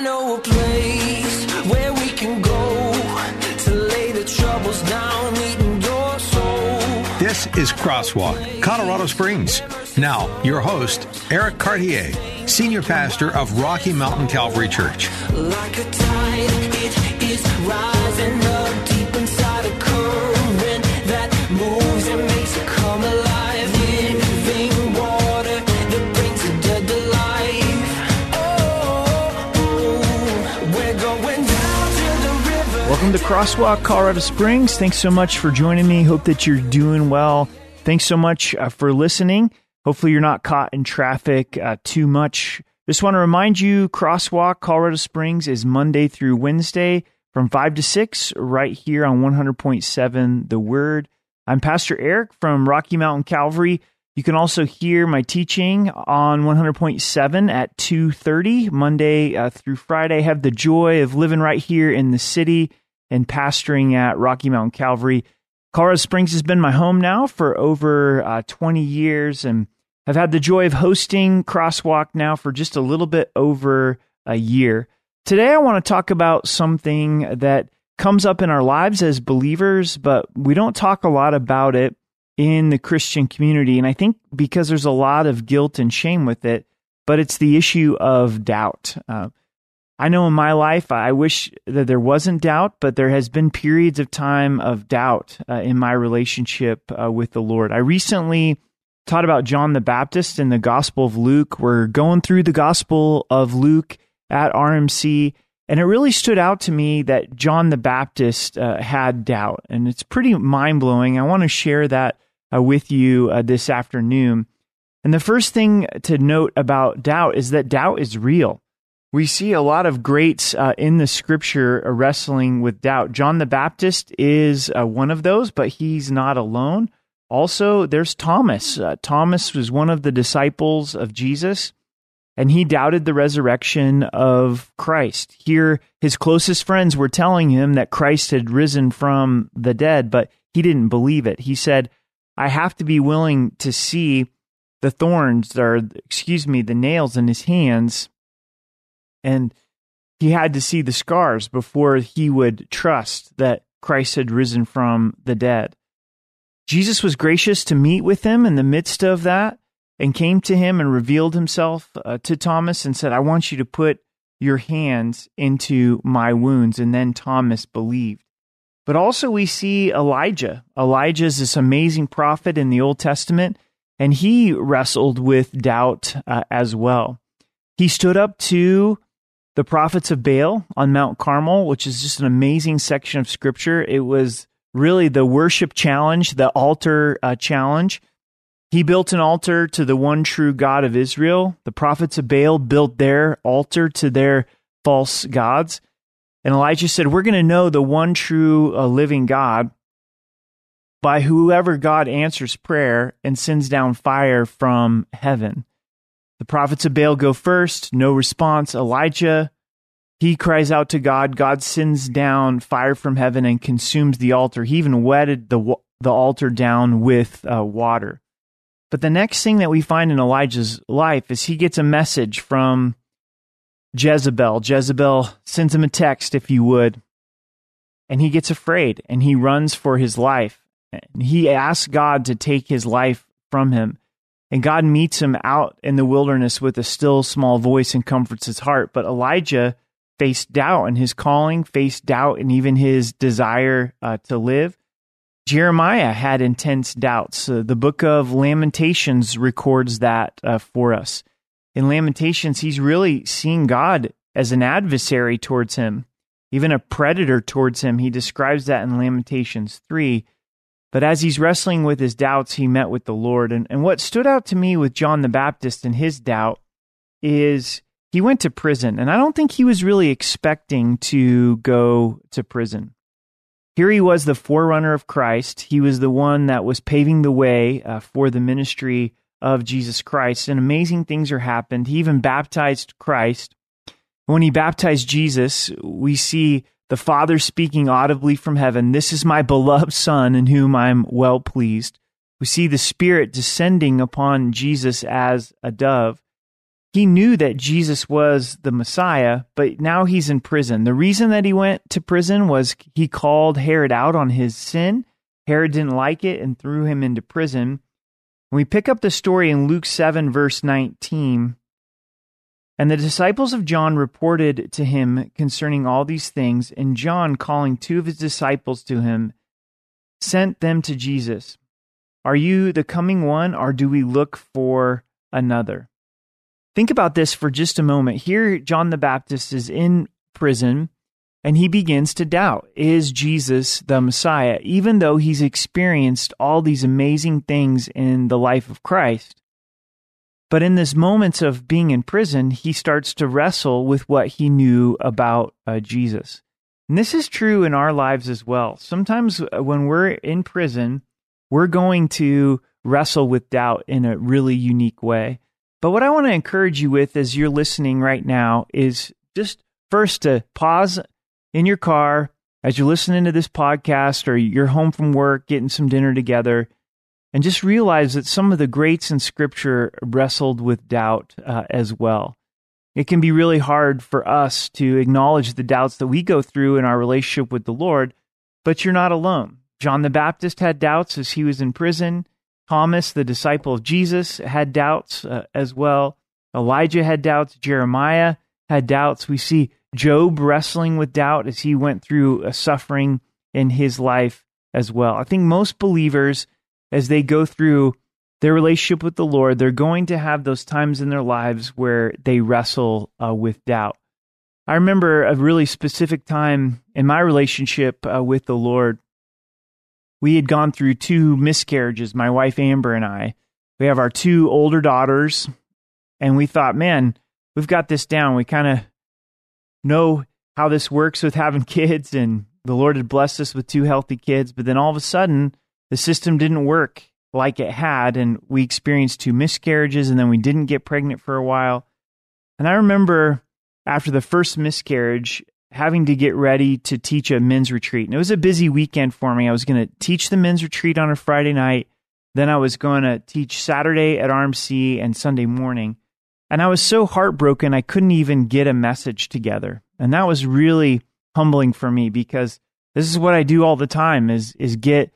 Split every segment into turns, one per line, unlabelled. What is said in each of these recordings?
I know a place where we can go to lay the troubles down, meeting your soul.
This is Crosswalk, Colorado Springs. Now, your host, Eric Cartier, Senior Pastor of Rocky Mountain Calvary Church.
Like a tide, it is rising up
Welcome to Crosswalk, Colorado Springs. Thanks so much for joining me. Hope that you're doing well. Thanks so much uh, for listening. Hopefully, you're not caught in traffic uh, too much. Just want to remind you Crosswalk, Colorado Springs is Monday through Wednesday from 5 to 6, right here on 100.7 The Word. I'm Pastor Eric from Rocky Mountain Calvary. You can also hear my teaching on 100.7 at 2:30 Monday uh, through Friday. Have the joy of living right here in the city and pastoring at Rocky Mountain Calvary. Colorado Springs has been my home now for over uh, 20 years and I've had the joy of hosting Crosswalk now for just a little bit over a year. Today I want to talk about something that comes up in our lives as believers, but we don't talk a lot about it in the Christian community. And I think because there's a lot of guilt and shame with it, but it's the issue of doubt. Uh, I know in my life, I wish that there wasn't doubt, but there has been periods of time of doubt uh, in my relationship uh, with the Lord. I recently taught about John the Baptist in the Gospel of Luke. We're going through the Gospel of Luke at RMC, and it really stood out to me that John the Baptist uh, had doubt, and it's pretty mind blowing. I want to share that uh, with you uh, this afternoon. And the first thing to note about doubt is that doubt is real. We see a lot of greats uh, in the scripture uh, wrestling with doubt. John the Baptist is uh, one of those, but he's not alone. Also, there's Thomas. Uh, Thomas was one of the disciples of Jesus, and he doubted the resurrection of Christ. Here, his closest friends were telling him that Christ had risen from the dead, but he didn't believe it. He said, I have to be willing to see the thorns, or excuse me, the nails in his hands. And he had to see the scars before he would trust that Christ had risen from the dead. Jesus was gracious to meet with him in the midst of that and came to him and revealed himself uh, to Thomas and said, I want you to put your hands into my wounds. And then Thomas believed. But also, we see Elijah. Elijah is this amazing prophet in the Old Testament, and he wrestled with doubt uh, as well. He stood up to the prophets of Baal on Mount Carmel, which is just an amazing section of scripture. It was really the worship challenge, the altar uh, challenge. He built an altar to the one true God of Israel. The prophets of Baal built their altar to their false gods. And Elijah said, We're going to know the one true uh, living God by whoever God answers prayer and sends down fire from heaven. The prophets of Baal go first, no response. Elijah, he cries out to God. God sends down fire from heaven and consumes the altar. He even wetted the, the altar down with uh, water. But the next thing that we find in Elijah's life is he gets a message from Jezebel. Jezebel sends him a text, if you would, and he gets afraid and he runs for his life. And he asks God to take his life from him. And God meets him out in the wilderness with a still small voice and comforts his heart. But Elijah faced doubt in his calling, faced doubt in even his desire uh, to live. Jeremiah had intense doubts. Uh, the book of Lamentations records that uh, for us. In Lamentations, he's really seeing God as an adversary towards him, even a predator towards him. He describes that in Lamentations 3. But as he's wrestling with his doubts, he met with the Lord. And, and what stood out to me with John the Baptist and his doubt is he went to prison, and I don't think he was really expecting to go to prison. Here he was, the forerunner of Christ. He was the one that was paving the way uh, for the ministry of Jesus Christ, and amazing things are happened. He even baptized Christ. When he baptized Jesus, we see the Father speaking audibly from heaven, This is my beloved Son in whom I'm well pleased. We see the Spirit descending upon Jesus as a dove. He knew that Jesus was the Messiah, but now he's in prison. The reason that he went to prison was he called Herod out on his sin. Herod didn't like it and threw him into prison. When we pick up the story in Luke 7, verse 19, and the disciples of John reported to him concerning all these things, and John, calling two of his disciples to him, sent them to Jesus. Are you the coming one, or do we look for another? Think about this for just a moment. Here, John the Baptist is in prison, and he begins to doubt Is Jesus the Messiah, even though he's experienced all these amazing things in the life of Christ? But in this moments of being in prison, he starts to wrestle with what he knew about uh, Jesus. And this is true in our lives as well. Sometimes uh, when we're in prison, we're going to wrestle with doubt in a really unique way. But what I want to encourage you with as you're listening right now is just first to pause in your car as you're listening to this podcast or you're home from work getting some dinner together and just realize that some of the greats in Scripture wrestled with doubt uh, as well. It can be really hard for us to acknowledge the doubts that we go through in our relationship with the Lord, but you're not alone. John the Baptist had doubts as he was in prison. Thomas, the disciple of Jesus, had doubts uh, as well. Elijah had doubts. Jeremiah had doubts. We see Job wrestling with doubt as he went through a suffering in his life as well. I think most believers as they go through their relationship with the Lord, they're going to have those times in their lives where they wrestle uh, with doubt. I remember a really specific time in my relationship uh, with the Lord. We had gone through two miscarriages, my wife Amber and I. We have our two older daughters, and we thought, man, we've got this down. We kind of know how this works with having kids, and the Lord had blessed us with two healthy kids. But then all of a sudden, the system didn't work like it had, and we experienced two miscarriages, and then we didn't get pregnant for a while. And I remember after the first miscarriage, having to get ready to teach a men's retreat. And it was a busy weekend for me. I was going to teach the men's retreat on a Friday night. Then I was going to teach Saturday at RMC and Sunday morning. And I was so heartbroken, I couldn't even get a message together. And that was really humbling for me because this is what I do all the time is, is get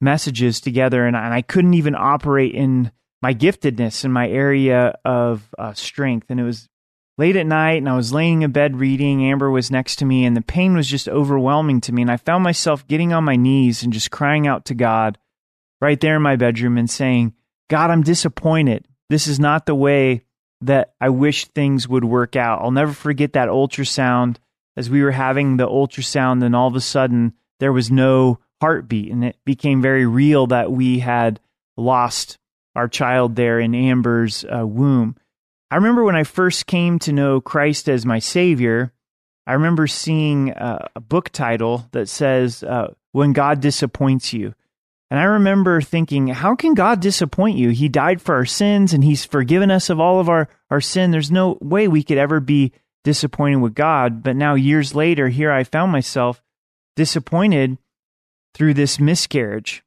messages together, and I, and I couldn't even operate in my giftedness in my area of uh, strength. And it was late at night, and I was laying in bed reading. Amber was next to me, and the pain was just overwhelming to me. And I found myself getting on my knees and just crying out to God right there in my bedroom and saying, God, I'm disappointed. This is not the way that I wish things would work out. I'll never forget that ultrasound as we were having the ultrasound, and all of a sudden there was no heartbeat. And it became very real that we had lost our child there in Amber's uh, womb. I remember when I first came to know Christ as my Savior, I remember seeing uh, a book title that says, uh, When God Disappoints You. And I remember thinking, how can God disappoint you? He died for our sins and He's forgiven us of all of our, our sin. There's no way we could ever be disappointed with God. But now, years later, here I found myself disappointed through this miscarriage.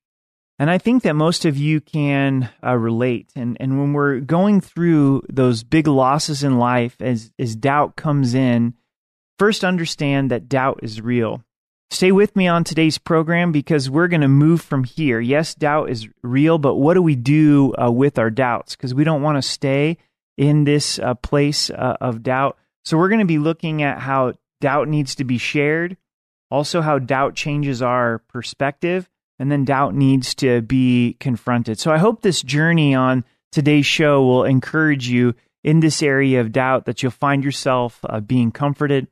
And I think that most of you can uh, relate. And, and when we're going through those big losses in life, as, as doubt comes in, first understand that doubt is real. Stay with me on today's program because we're going to move from here. Yes, doubt is real, but what do we do uh, with our doubts? Because we don't want to stay in this uh, place uh, of doubt. So we're going to be looking at how doubt needs to be shared also how doubt changes our perspective, and then doubt needs to be confronted. So I hope this journey on today's show will encourage you in this area of doubt that you'll find yourself uh, being comforted.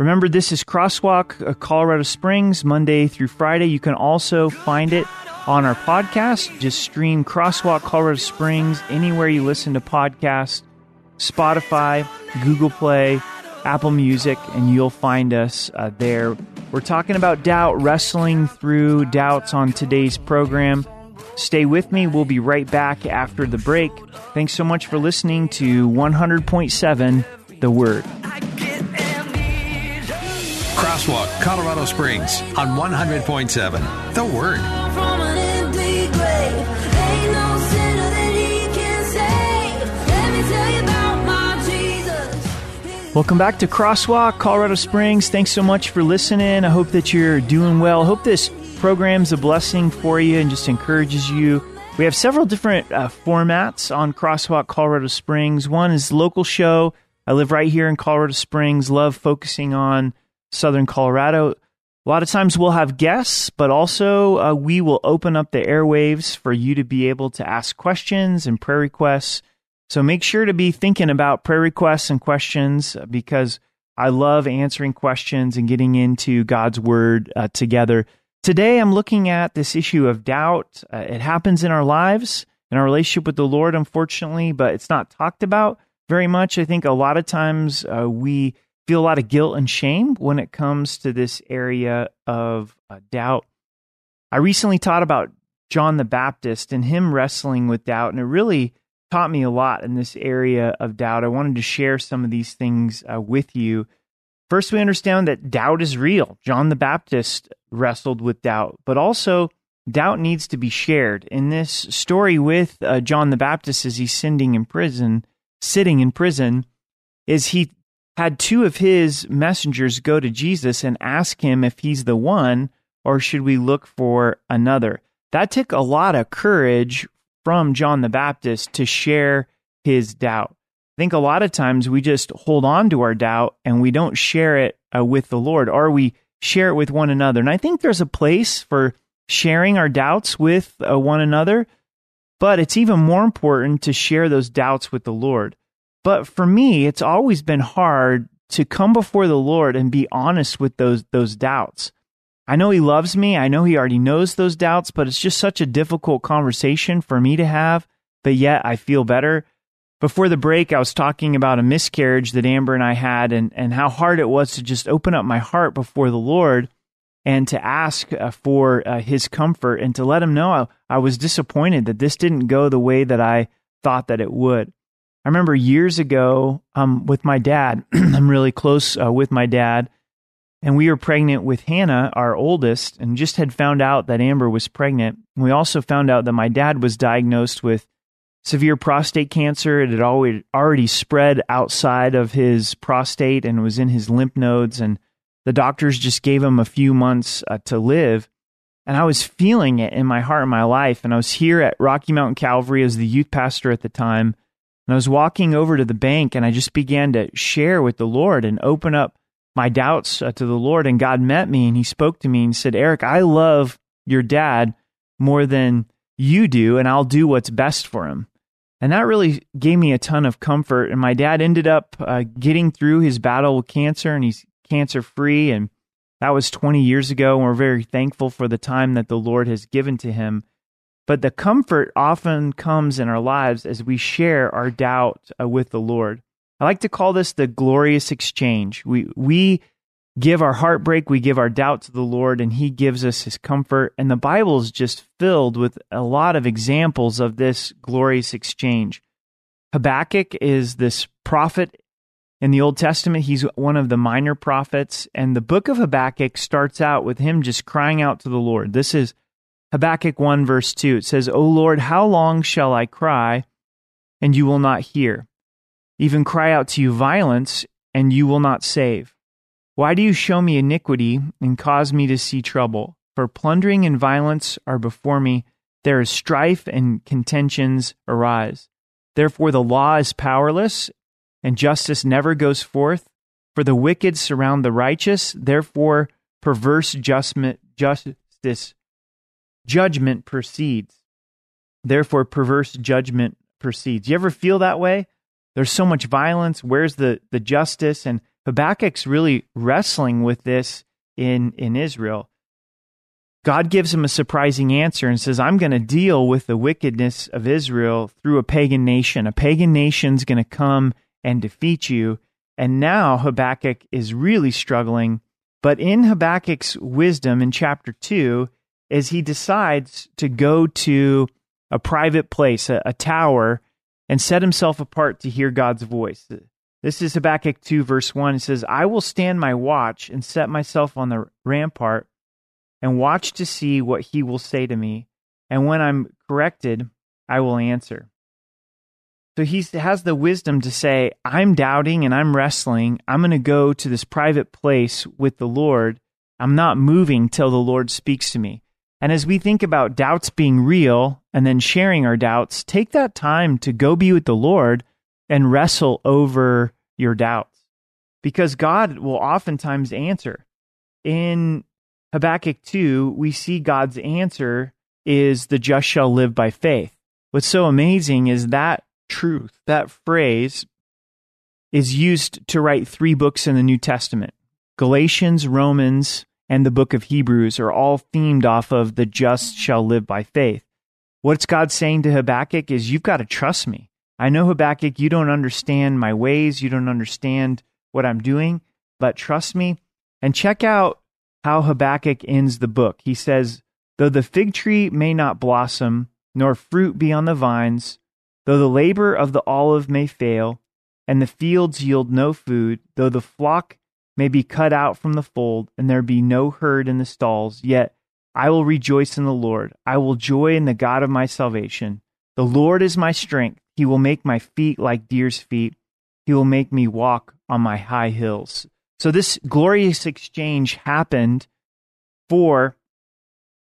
Remember, this is Crosswalk uh, Colorado Springs, Monday through Friday. You can also find it on our podcast. Just stream Crosswalk Colorado Springs anywhere you listen to podcasts. Spotify, Google Play, Apple Music, and you'll find us uh, there. We're talking about doubt, wrestling through doubts on today's program. Stay with me. We'll be right back after the break. Thanks so much for listening to 100.7 The Word.
Crosswalk, Colorado Springs on 100.7. The Word.
Welcome back to Crosswalk, Colorado Springs. Thanks so much for listening. I hope that you're doing well. Hope this program's a blessing for you and just encourages you. We have several different uh, formats on Crosswalk, Colorado Springs. One is local show. I live right here in Colorado Springs. Love focusing on Southern Colorado. A lot of times we'll have guests, but also uh, we will open up the airwaves for you to be able to ask questions and prayer requests. So make sure to be thinking about prayer requests and questions uh, because I love answering questions and getting into God's Word uh, together. Today, I'm looking at this issue of doubt. Uh, it happens in our lives, in our relationship with the Lord, unfortunately, but it's not talked about very much. I think a lot of times uh, we feel a lot of guilt and shame when it comes to this area of uh, doubt. I recently taught about John the Baptist and him wrestling with doubt, and it really taught me a lot in this area of doubt. I wanted to share some of these things uh, with you. First, we understand that doubt is real. John the Baptist wrestled with doubt, but also doubt needs to be shared. In this story with uh, John the Baptist, as he's sitting in prison, sitting in prison, is he had two of his messengers go to Jesus and ask him if he's the one or should we look for another. That took a lot of courage from John the Baptist to share his doubt. I think a lot of times we just hold on to our doubt and we don't share it uh, with the Lord or we share it with one another. And I think there's a place for sharing our doubts with uh, one another, but it's even more important to share those doubts with the Lord. But for me, it's always been hard to come before the Lord and be honest with those those doubts. I know he loves me. I know he already knows those doubts, but it's just such a difficult conversation for me to have, but yet I feel better. Before the break, I was talking about a miscarriage that Amber and I had and, and how hard it was to just open up my heart before the Lord and to ask uh, for uh, his comfort and to let him know I, I was disappointed that this didn't go the way that I thought that it would. I remember years ago um, with my dad, I'm really close uh, with my dad, and we were pregnant with Hannah, our oldest, and just had found out that Amber was pregnant. We also found out that my dad was diagnosed with severe prostate cancer. It had already, spread outside of his prostate and was in his lymph nodes, and the doctors just gave him a few months uh, to live. And I was feeling it in my heart and my life. And I was here at Rocky Mountain Calvary as the youth pastor at the time and I was walking over to the bank and I just began to share with the Lord and open up my doubts uh, to the Lord. And God met me and He spoke to me and said, Eric, I love your dad more than you do, and I'll do what's best for him. And that really gave me a ton of comfort. And my dad ended up uh, getting through his battle with cancer and he's cancer free. And that was 20 years ago. And we're very thankful for the time that the Lord has given to him. But the comfort often comes in our lives as we share our doubt uh, with the Lord. I like to call this the glorious exchange. We we give our heartbreak, we give our doubt to the Lord, and He gives us His comfort. And the Bible is just filled with a lot of examples of this glorious exchange. Habakkuk is this prophet in the Old Testament. He's one of the minor prophets, and the book of Habakkuk starts out with him just crying out to the Lord. This is Habakkuk 1, verse 2, it says, O Lord, how long shall I cry, and you will not hear? Even cry out to you violence, and you will not save. Why do you show me iniquity and cause me to see trouble? For plundering and violence are before me. There is strife and contentions arise. Therefore the law is powerless, and justice never goes forth. For the wicked surround the righteous, therefore perverse justice judgment proceeds. Therefore, perverse judgment proceeds. You ever feel that way? There's so much violence. Where's the, the justice? And Habakkuk's really wrestling with this in, in Israel. God gives him a surprising answer and says, I'm going to deal with the wickedness of Israel through a pagan nation. A pagan nation's going to come and defeat you. And now Habakkuk is really struggling. But in Habakkuk's wisdom in chapter 2, is he decides to go to a private place, a, a tower, and set himself apart to hear God's voice. This is Habakkuk 2, verse 1. It says, I will stand my watch and set myself on the rampart and watch to see what he will say to me. And when I'm corrected, I will answer. So he has the wisdom to say, I'm doubting and I'm wrestling. I'm going to go to this private place with the Lord. I'm not moving till the Lord speaks to me. And as we think about doubts being real and then sharing our doubts, take that time to go be with the Lord and wrestle over your doubts because God will oftentimes answer. In Habakkuk 2, we see God's answer is the just shall live by faith. What's so amazing is that truth, that phrase is used to write three books in the New Testament Galatians, Romans, and the book of Hebrews are all themed off of the just shall live by faith. What's God saying to Habakkuk is, You've got to trust me. I know, Habakkuk, you don't understand my ways, you don't understand what I'm doing, but trust me. And check out how Habakkuk ends the book. He says, Though the fig tree may not blossom, nor fruit be on the vines, though the labor of the olive may fail, and the fields yield no food, though the flock may be cut out from the fold, and there be no herd in the stalls, yet I will rejoice in the Lord. I will joy in the God of my salvation. The Lord is my strength. He will make my feet like deer's feet. He will make me walk on my high hills. So this glorious exchange happened for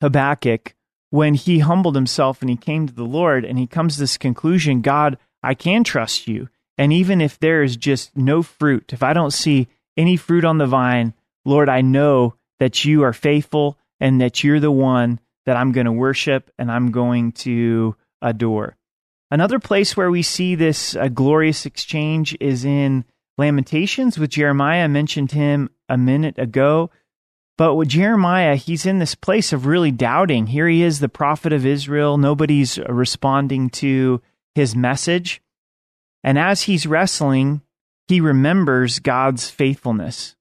Habakkuk when he humbled himself and he came to the Lord and he comes to this conclusion God, I can trust you. And even if there is just no fruit, if I don't see any fruit on the vine, Lord, I know that you are faithful and that you're the one that I'm going to worship and I'm going to adore. Another place where we see this uh, glorious exchange is in Lamentations with Jeremiah. I mentioned him a minute ago. But with Jeremiah, he's in this place of really doubting. Here he is, the prophet of Israel. Nobody's responding to his message. And as he's wrestling, he remembers God's faithfulness.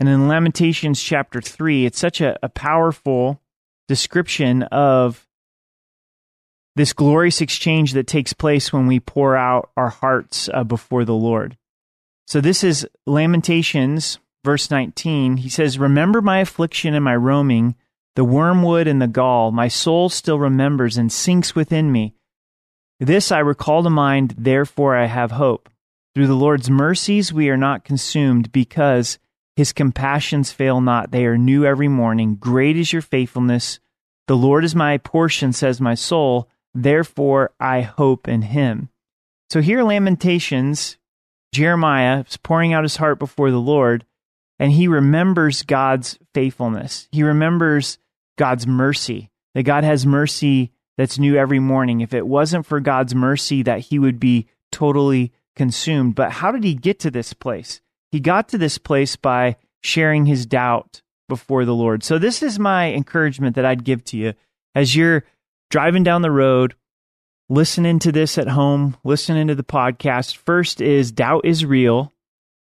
And in Lamentations chapter 3, it's such a, a powerful description of this glorious exchange that takes place when we pour out our hearts uh, before the Lord. So this is Lamentations, verse 19. He says, Remember my affliction and my roaming, the wormwood and the gall. My soul still remembers and sinks within me. This I recall to mind, therefore I have hope. Through the Lord's mercies we are not consumed, because his compassions fail not. They are new every morning. Great is your faithfulness. The Lord is my portion, says my soul. Therefore I hope in him. So here, Lamentations, Jeremiah is pouring out his heart before the Lord, and he remembers God's faithfulness. He remembers God's mercy, that God has mercy that's new every morning. If it wasn't for God's mercy, that he would be totally consumed. But how did he get to this place? He got to this place by sharing his doubt before the Lord. So, this is my encouragement that I'd give to you as you're driving down the road, listening to this at home, listening to the podcast. First is doubt is real.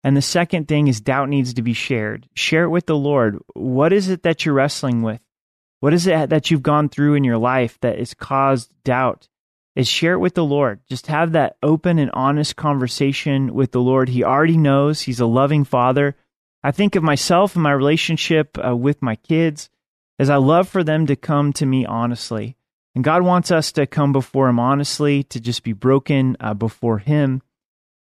And the second thing is doubt needs to be shared. Share it with the Lord. What is it that you're wrestling with? What is it that you've gone through in your life that has caused doubt? Is share it with the Lord. Just have that open and honest conversation with the Lord. He already knows He's a loving Father. I think of myself and my relationship uh, with my kids as I love for them to come to me honestly. And God wants us to come before Him honestly, to just be broken uh, before Him.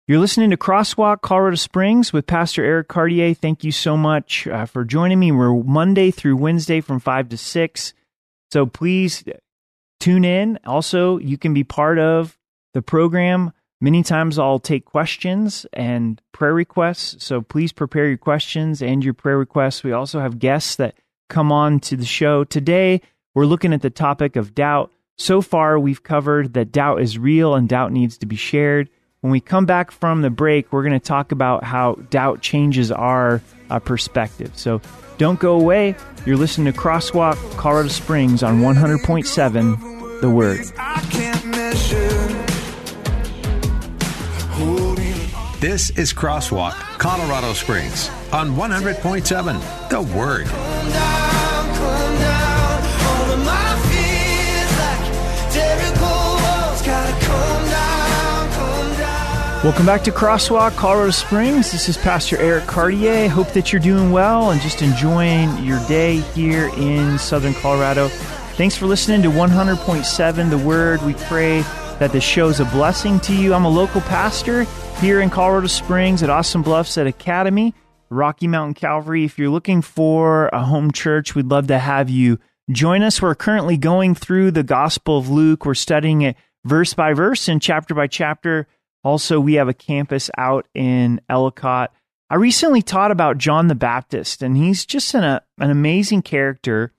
You're listening to Crosswalk Colorado Springs with Pastor Eric Cartier. Thank you so much uh, for joining me. We're Monday through Wednesday from 5 to 6. So please tune in. Also, you can be part of the program. Many times I'll take questions and prayer requests. So please prepare your questions and your prayer requests. We also have guests that come on to the show. Today, we're looking at the topic of doubt. So far, we've covered that doubt is real and doubt needs to be shared. When we come back from the break, we're going to talk about how doubt changes our uh, perspective. So don't go away. You're listening to Crosswalk Colorado Springs on 100.7 the Word.
This is Crosswalk, Colorado Springs, on 100.7 The Word.
Welcome back to Crosswalk, Colorado Springs. This is Pastor Eric Cartier. Hope that you're doing well and just enjoying your day here in Southern Colorado. Thanks for listening to 100.7 The Word. We pray that the show's a blessing to you. I'm a local pastor here in Colorado Springs at Austin Bluffs at Academy, Rocky Mountain Calvary. If you're looking for a home church, we'd love to have you join us. We're currently going through the Gospel of Luke. We're studying it verse by verse and chapter by chapter. Also, we have a campus out in Ellicott. I recently taught about John the Baptist, and he's just an, a, an amazing character,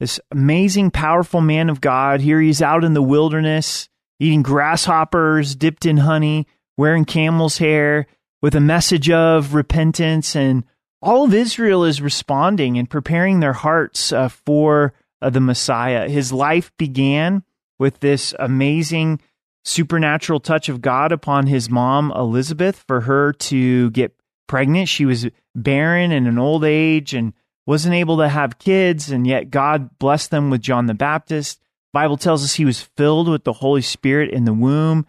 this amazing, powerful man of God. Here he's out in the wilderness eating grasshoppers dipped in honey, wearing camel's hair, with a message of repentance. And all of Israel is responding and preparing their hearts uh, for uh, the Messiah. His life began with this amazing supernatural touch of God upon his mom, Elizabeth, for her to get pregnant. She was barren in an old age and wasn't able to have kids, and yet God blessed them with John the Baptist. Bible tells us he was filled with the Holy Spirit in the womb.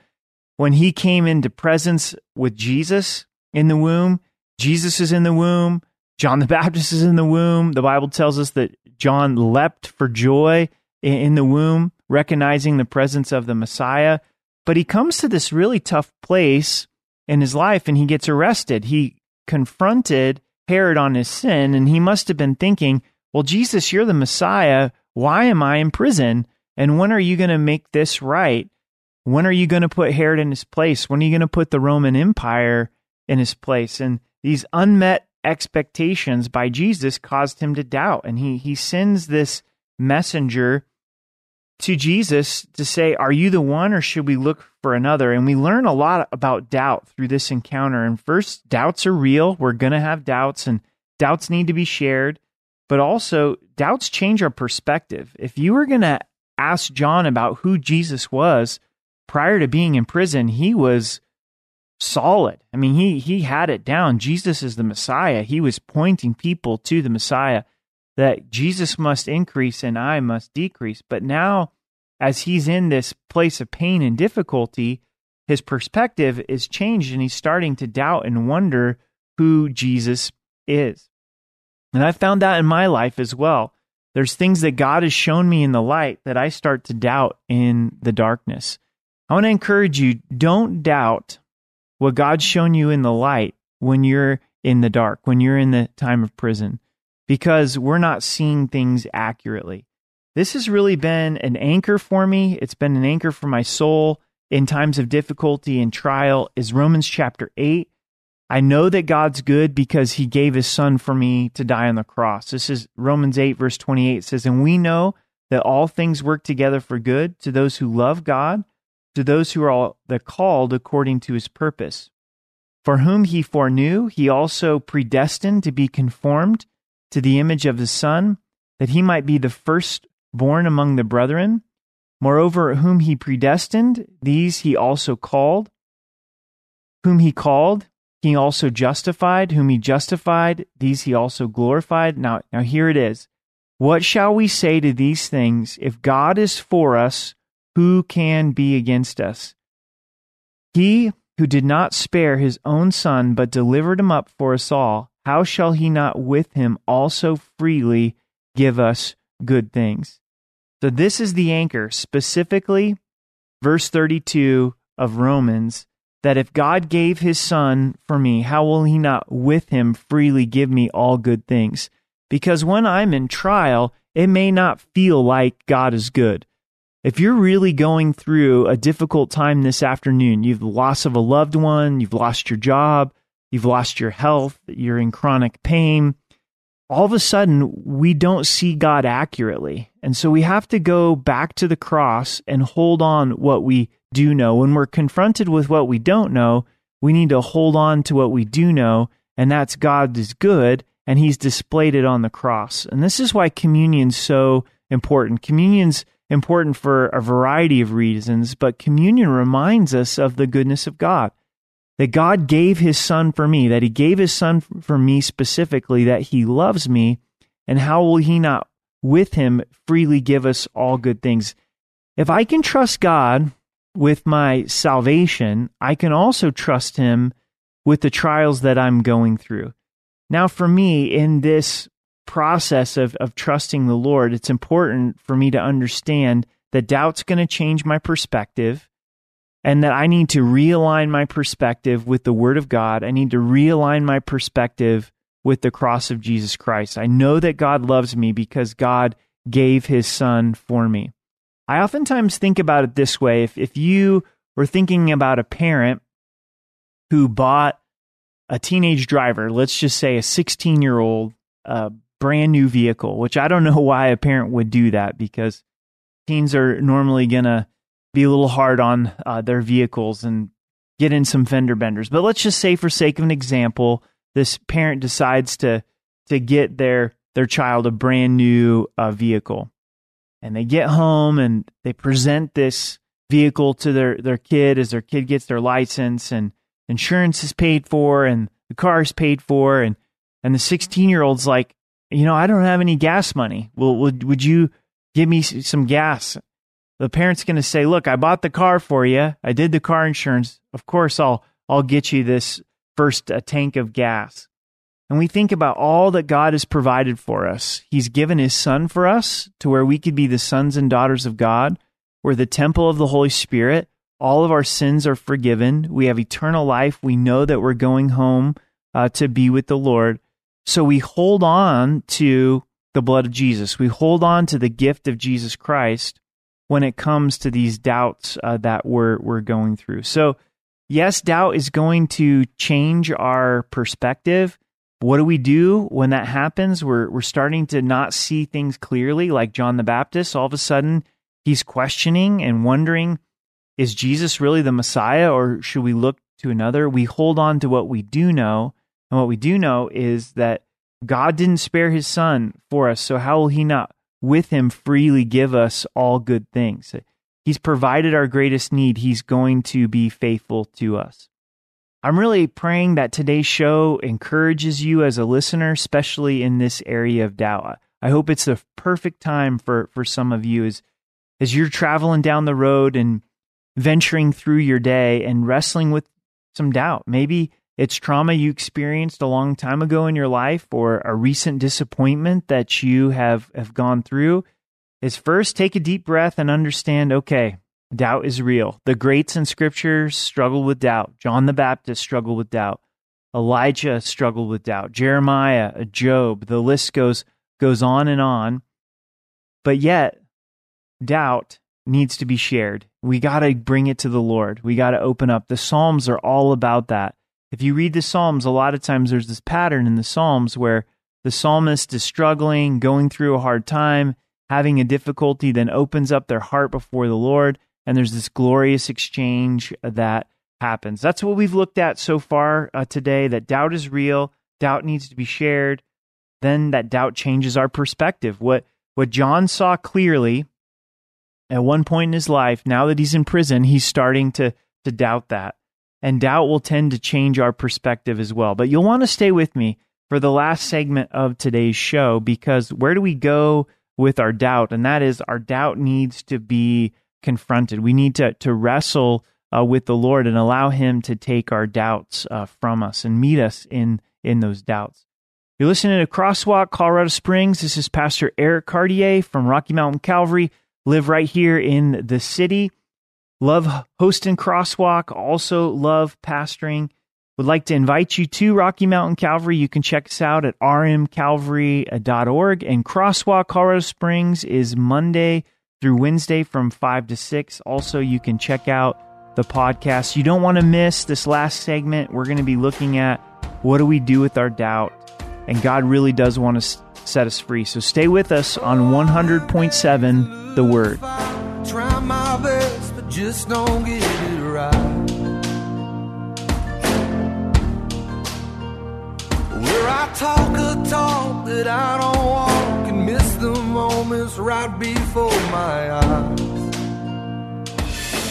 When he came into presence with Jesus in the womb, Jesus is in the womb, John the Baptist is in the womb. The Bible tells us that John leapt for joy in the womb, recognizing the presence of the Messiah. But he comes to this really tough place in his life and he gets arrested. He confronted Herod on his sin, and he must have been thinking, Well, Jesus, you're the Messiah. Why am I in prison? And when are you going to make this right? When are you going to put Herod in his place? When are you going to put the Roman Empire in his place? And these unmet expectations by Jesus caused him to doubt. And he, he sends this messenger to Jesus to say, Are you the one or should we look for another? And we learn a lot about doubt through this encounter. And first, doubts are real. We're going to have doubts, and doubts need to be shared. But also, doubts change our perspective. If you were going to ask John about who Jesus was prior to being in prison, he was solid. I mean, he he had it down. Jesus is the Messiah. He was pointing people to the Messiah that Jesus must increase and I must decrease. But now as he's in this place of pain and difficulty, his perspective is changed and he's starting to doubt and wonder who Jesus is. And I found that in my life as well. There's things that God has shown me in the light that I start to doubt in the darkness. I want to encourage you don't doubt what God's shown you in the light when you're in the dark, when you're in the time of prison, because we're not seeing things accurately. This has really been an anchor for me. It's been an anchor for my soul in times of difficulty and trial is Romans chapter 8 I know that God's good because he gave his son for me to die on the cross. This is Romans 8, verse 28 says, And we know that all things work together for good to those who love God, to those who are all the called according to his purpose. For whom he foreknew, he also predestined to be conformed to the image of the Son, that he might be the firstborn among the brethren. Moreover, whom he predestined, these he also called. Whom he called, he also justified, whom he justified, these he also glorified. Now, now here it is. What shall we say to these things? If God is for us, who can be against us? He who did not spare his own son, but delivered him up for us all, how shall he not with him also freely give us good things? So, this is the anchor, specifically verse 32 of Romans that if God gave his son for me, how will he not with him freely give me all good things? Because when I'm in trial, it may not feel like God is good. If you're really going through a difficult time this afternoon, you've the loss of a loved one, you've lost your job, you've lost your health, you're in chronic pain, all of a sudden we don't see God accurately. And so we have to go back to the cross and hold on what we do know. When we're confronted with what we don't know, we need to hold on to what we do know, and that's God is good, and He's displayed it on the cross. And this is why communion's so important. Communion's important for a variety of reasons, but communion reminds us of the goodness of God. That God gave his son for me, that he gave his son for me specifically, that he loves me, and how will he not with him freely give us all good things? If I can trust God with my salvation, I can also trust him with the trials that I'm going through. Now, for me, in this process of, of trusting the Lord, it's important for me to understand that doubt's going to change my perspective and that I need to realign my perspective with the Word of God. I need to realign my perspective with the cross of Jesus Christ. I know that God loves me because God gave his son for me. I oftentimes think about it this way if, if you were thinking about a parent who bought a teenage driver, let's just say a 16 year old, uh, brand new vehicle, which I don't know why a parent would do that because teens are normally going to be a little hard on uh, their vehicles and get in some fender benders. But let's just say, for sake of an example, this parent decides to to get their their child a brand new uh, vehicle, and they get home and they present this vehicle to their their kid as their kid gets their license and insurance is paid for and the car is paid for. And and the 16 year old's like you know i don't have any gas money. Well would would you give me some gas the parent's going to say look i bought the car for you i did the car insurance of course i'll i'll get you this first uh, tank of gas and we think about all that god has provided for us he's given his son for us to where we could be the sons and daughters of god we're the temple of the holy spirit all of our sins are forgiven. We have eternal life. We know that we're going home uh, to be with the Lord. So we hold on to the blood of Jesus. We hold on to the gift of Jesus Christ when it comes to these doubts uh, that we're we're going through. So, yes, doubt is going to change our perspective. What do we do when that happens? We're we're starting to not see things clearly, like John the Baptist. All of a sudden, he's questioning and wondering is Jesus really the Messiah or should we look to another? We hold on to what we do know. And what we do know is that God didn't spare his son for us. So how will he not with him freely give us all good things? He's provided our greatest need. He's going to be faithful to us. I'm really praying that today's show encourages you as a listener, especially in this area of doubt. I hope it's the perfect time for, for some of you as, as you're traveling down the road and venturing through your day and wrestling with some doubt. Maybe it's trauma you experienced a long time ago in your life or a recent disappointment that you have, have gone through. Is first take a deep breath and understand okay, doubt is real. The greats in scripture struggled with doubt. John the Baptist struggled with doubt. Elijah struggled with doubt. Jeremiah, uh, Job, the list goes goes on and on. But yet, doubt needs to be shared. We got to bring it to the Lord. We got to open up. The Psalms are all about that. If you read the Psalms, a lot of times there's this pattern in the Psalms where the psalmist is struggling, going through a hard time, having a difficulty, then opens up their heart before the Lord, and there's this glorious exchange that happens. That's what we've looked at so far uh, today that doubt is real, doubt needs to be shared. Then that doubt changes our perspective. What what John saw clearly at one point in his life, now that he's in prison, he's starting to, to doubt that. And doubt will tend to change our perspective as well. But you'll want to stay with me for the last segment of today's show because where do we go with our doubt? And that is our doubt needs to be confronted. We need to, to wrestle uh, with the Lord and allow Him to take our doubts uh, from us and meet us in, in those doubts. You're listening to Crosswalk Colorado Springs. This is Pastor Eric Cartier from Rocky Mountain Calvary live right here in the city. Love hosting Crosswalk, also love pastoring. Would like to invite you to Rocky Mountain Calvary. You can check us out at rmcalvary.org. And Crosswalk Colorado Springs is Monday through Wednesday from 5 to 6. Also, you can check out the podcast. You don't want to miss this last segment. We're going to be looking at what do we do with our doubt. And God really does want to set us free. So stay with us on 100.7 the word. Try my best, but just don't get it right. Where I talk a talk that I don't walk and miss the moments right before my eyes.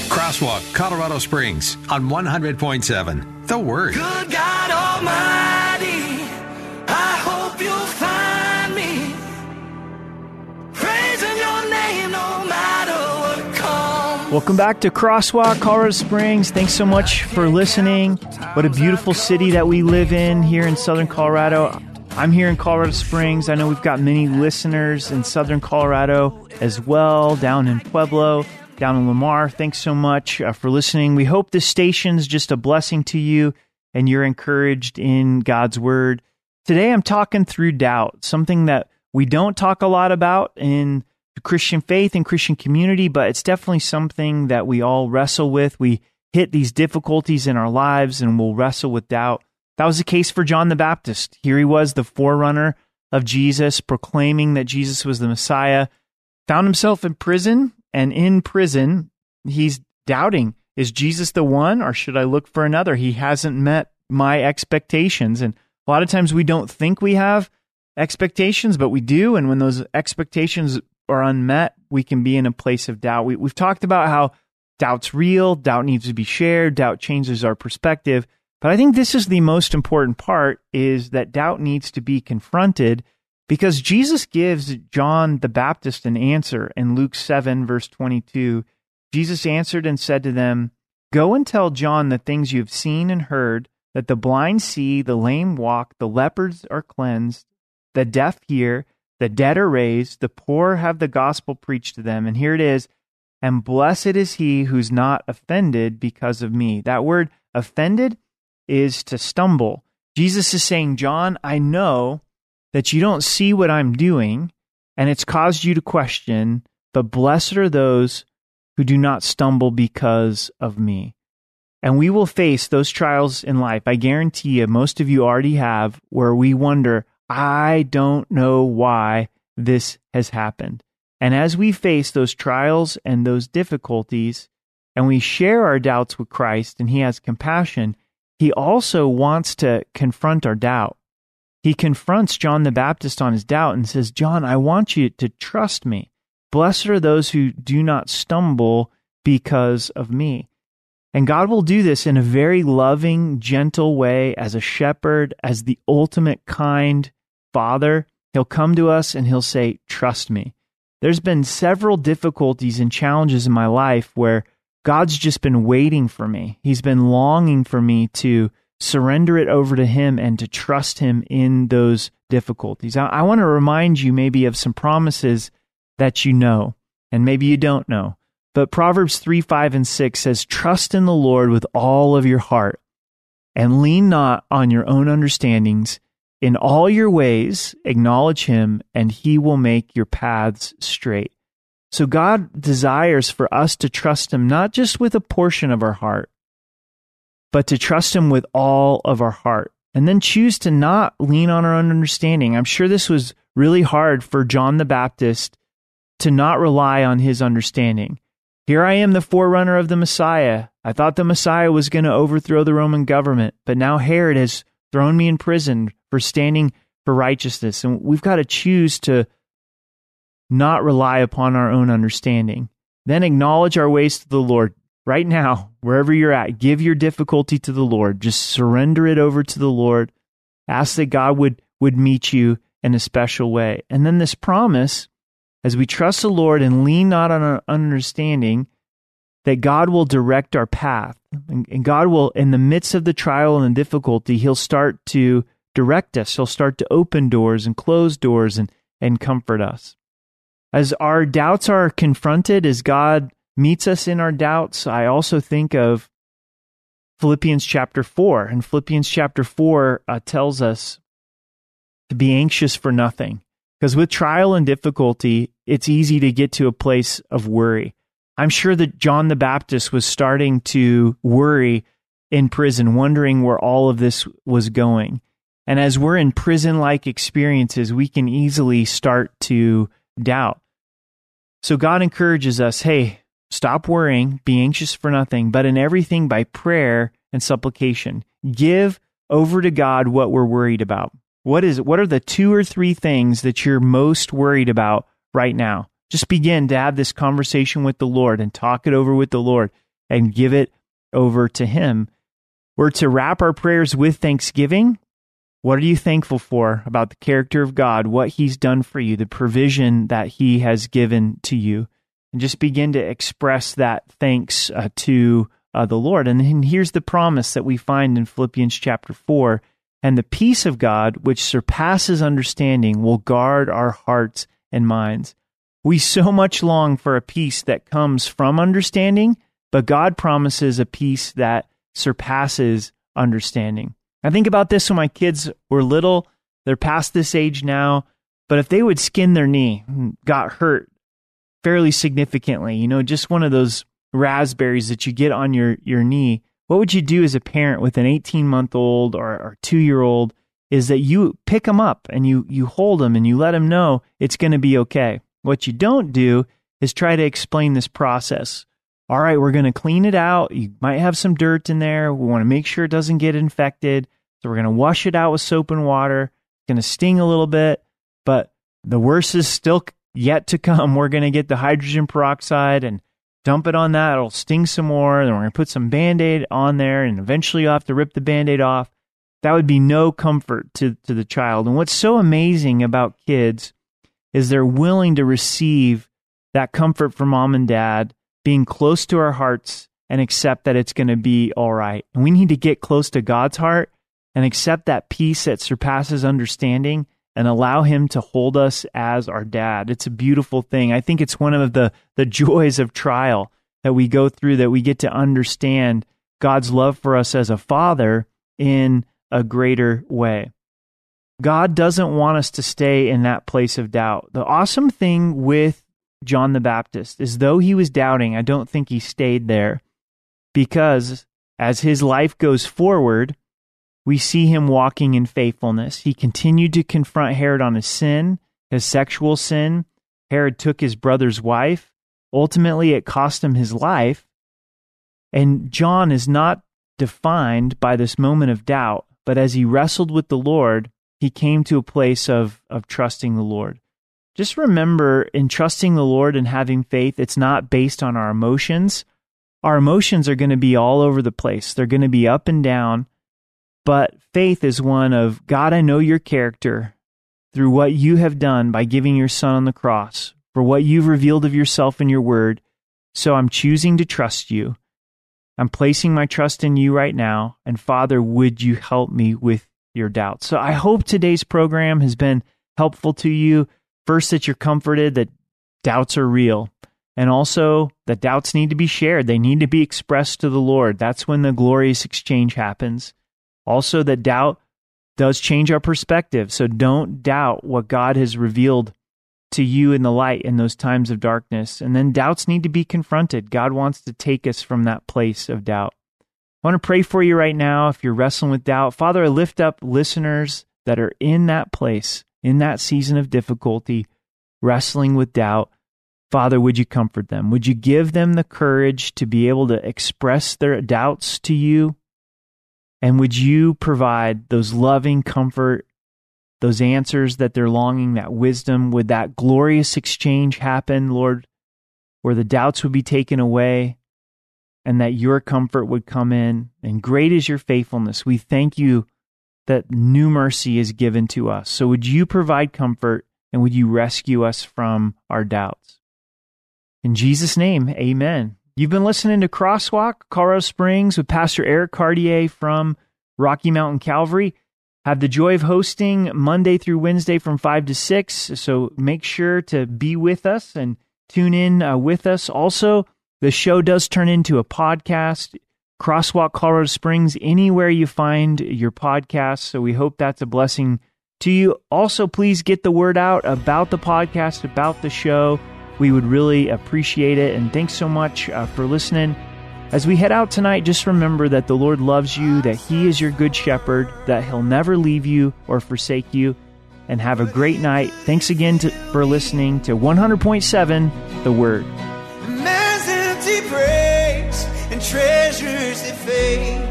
Crosswalk, Colorado Springs on 100.7. The Word.
Good God Almighty,
Welcome back to Crosswalk, Colorado Springs. Thanks so much for listening. What a beautiful city that we live in here in southern Colorado. I'm here in Colorado Springs. I know we've got many listeners in southern Colorado as well, down in Pueblo, down in Lamar. Thanks so much uh, for listening. We hope this station's just a blessing to you and you're encouraged in God's word. Today I'm talking through doubt, something that we don't talk a lot about in Christian faith and Christian community, but it's definitely something that we all wrestle with. We hit these difficulties in our lives and we'll wrestle with doubt. That was the case for John the Baptist. Here he was, the forerunner of Jesus, proclaiming that Jesus was the Messiah, found himself in prison, and in prison, he's doubting is Jesus the one, or should I look for another? He hasn't met my expectations. And a lot of times we don't think we have expectations, but we do. And when those expectations are unmet, we can be in a place of doubt. We, we've talked about how doubt's real, doubt needs to be shared, doubt changes our perspective. But I think this is the most important part is that doubt needs to be confronted because Jesus gives John the Baptist an answer in Luke 7 verse 22. Jesus answered and said to them, Go and tell John the things you have seen and heard, that the blind see, the lame walk, the lepers are cleansed, the deaf hear, the dead are raised, the poor have the gospel preached to them. And here it is, and blessed is he who's not offended because of me. That word offended is to stumble. Jesus is saying, John, I know that you don't see what I'm doing, and it's caused you to question, but blessed are those who do not stumble because of me. And we will face those trials in life. I guarantee you, most of you already have, where we wonder, I don't know why this has happened. And as we face those trials and those difficulties, and we share our doubts with Christ and He has compassion, He also wants to confront our doubt. He confronts John the Baptist on his doubt and says, John, I want you to trust me. Blessed are those who do not stumble because of me. And God will do this in a very loving, gentle way as a shepherd, as the ultimate kind father. He'll come to us and he'll say, Trust me. There's been several difficulties and challenges in my life where God's just been waiting for me. He's been longing for me to surrender it over to Him and to trust Him in those difficulties. I, I want to remind you maybe of some promises that you know, and maybe you don't know. But Proverbs 3, 5, and 6 says, Trust in the Lord with all of your heart, and lean not on your own understandings. In all your ways, acknowledge him, and he will make your paths straight. So God desires for us to trust him not just with a portion of our heart, but to trust him with all of our heart. And then choose to not lean on our own understanding. I'm sure this was really hard for John the Baptist to not rely on his understanding. Here I am, the forerunner of the Messiah. I thought the Messiah was going to overthrow the Roman government, but now Herod has thrown me in prison for standing for righteousness. And we've got to choose to not rely upon our own understanding. Then acknowledge our ways to the Lord. Right now, wherever you're at, give your difficulty to the Lord. Just surrender it over to the Lord. Ask that God would, would meet you in a special way. And then this promise, as we trust the Lord and lean not on our understanding, that God will direct our path. And, God will, in the midst of the trial and the difficulty, He'll start to direct us. He'll start to open doors and close doors and, and comfort us. As our doubts are confronted, as God meets us in our doubts, I also think of Philippians chapter 4. And Philippians chapter 4 uh, tells us to be anxious for nothing. Because with trial and difficulty, it's easy to get to a place of worry. I'm sure that John the Baptist was starting to worry in prison, wondering where all of this was going. And as we're in prison like experiences, we can easily start to doubt. So God encourages us hey, stop worrying, be anxious for nothing, but in everything by prayer and supplication. Give over to God what we're worried about. What is what are the two or three things that you're most worried about right now? Just begin to have this conversation with the Lord and talk it over with the Lord. and give it over to Him. We're to wrap our prayers with thanksgiving. What are you thankful for about the character of God, what He's done for you, the provision that He has given to you? And just begin to express that thanks uh, to uh, the Lord. And then here's the promise that we find in Philippians chapter 4 and the peace of God, which surpasses understanding, will guard our hearts and minds. We so much long for a peace that comes from understanding, but God promises a peace that surpasses understanding. I think about this when my kids were little. They're past this age now, but if they would skin their knee, got hurt fairly significantly, you know, just one of those raspberries that you get on your, your knee, what would you do as a parent with an 18 month old or, or two year old? Is that you pick them up and you, you hold them and you let them know it's going to be okay. What you don't do is try to explain this process. All right, we're going to clean it out. You might have some dirt in there. We want to make sure it doesn't get infected. So we're going to wash it out with soap and water. It's going to sting a little bit, but the worst is still yet to come. We're going to get the hydrogen peroxide and dump it on that. It'll sting some more. Then we're going to put some band aid on there, and eventually you have to rip the band aid off. That would be no comfort to, to the child. And what's so amazing about kids is they're willing to receive that comfort from mom and dad, being close to our hearts and accept that it's going to be all right. And we need to get close to God's heart and accept that peace that surpasses understanding and allow him to hold us as our dad. It's a beautiful thing. I think it's one of the the joys of trial that we go through that we get to understand God's love for us as a father in a greater way. God doesn't want us to stay in that place of doubt. The awesome thing with John the Baptist is though he was doubting, I don't think he stayed there because as his life goes forward, we see him walking in faithfulness. He continued to confront Herod on his sin, his sexual sin. Herod took his brother's wife. Ultimately, it cost him his life. And John is not defined by this moment of doubt, but as he wrestled with the Lord, he came to a place of, of trusting the Lord. Just remember, in trusting the Lord and having faith, it's not based on our emotions. Our emotions are going to be all over the place, they're going to be up and down. But faith is one of God, I know your character through what you have done by giving your son on the cross, for what you've revealed of yourself in your word. So I'm choosing to trust you. I'm placing my trust in you right now. And Father, would you help me with your doubts? So I hope today's program has been helpful to you. First, that you're comforted that doubts are real. And also that doubts need to be shared. They need to be expressed to the Lord. That's when the glorious exchange happens. Also, that doubt does change our perspective. So don't doubt what God has revealed to you in the light in those times of darkness. And then doubts need to be confronted. God wants to take us from that place of doubt. I want to pray for you right now if you're wrestling with doubt. Father, I lift up listeners that are in that place, in that season of difficulty, wrestling with doubt. Father, would you comfort them? Would you give them the courage to be able to express their doubts to you and would you provide those loving comfort, those answers that they're longing, that wisdom? Would that glorious exchange happen, Lord, where the doubts would be taken away and that your comfort would come in? And great is your faithfulness. We thank you that new mercy is given to us. So would you provide comfort and would you rescue us from our doubts? In Jesus' name, amen. You've been listening to Crosswalk, Colorado Springs, with Pastor Eric Cartier from Rocky Mountain Calvary. Have the joy of hosting Monday through Wednesday from 5 to 6. So make sure to be with us and tune in uh, with us. Also, the show does turn into a podcast. Crosswalk Colorado Springs, anywhere you find your podcast. So we hope that's a blessing to you. Also, please get the word out about the podcast, about the show. We would really appreciate it. And thanks so much uh, for listening. As we head out tonight, just remember that the Lord loves you, that He is your good shepherd, that He'll never leave you or forsake you. And have a great night. Thanks again to, for listening to 100.7 The Word.
Man's empty and treasures that fade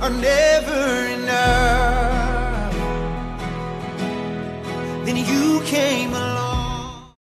are never enough. Then you came along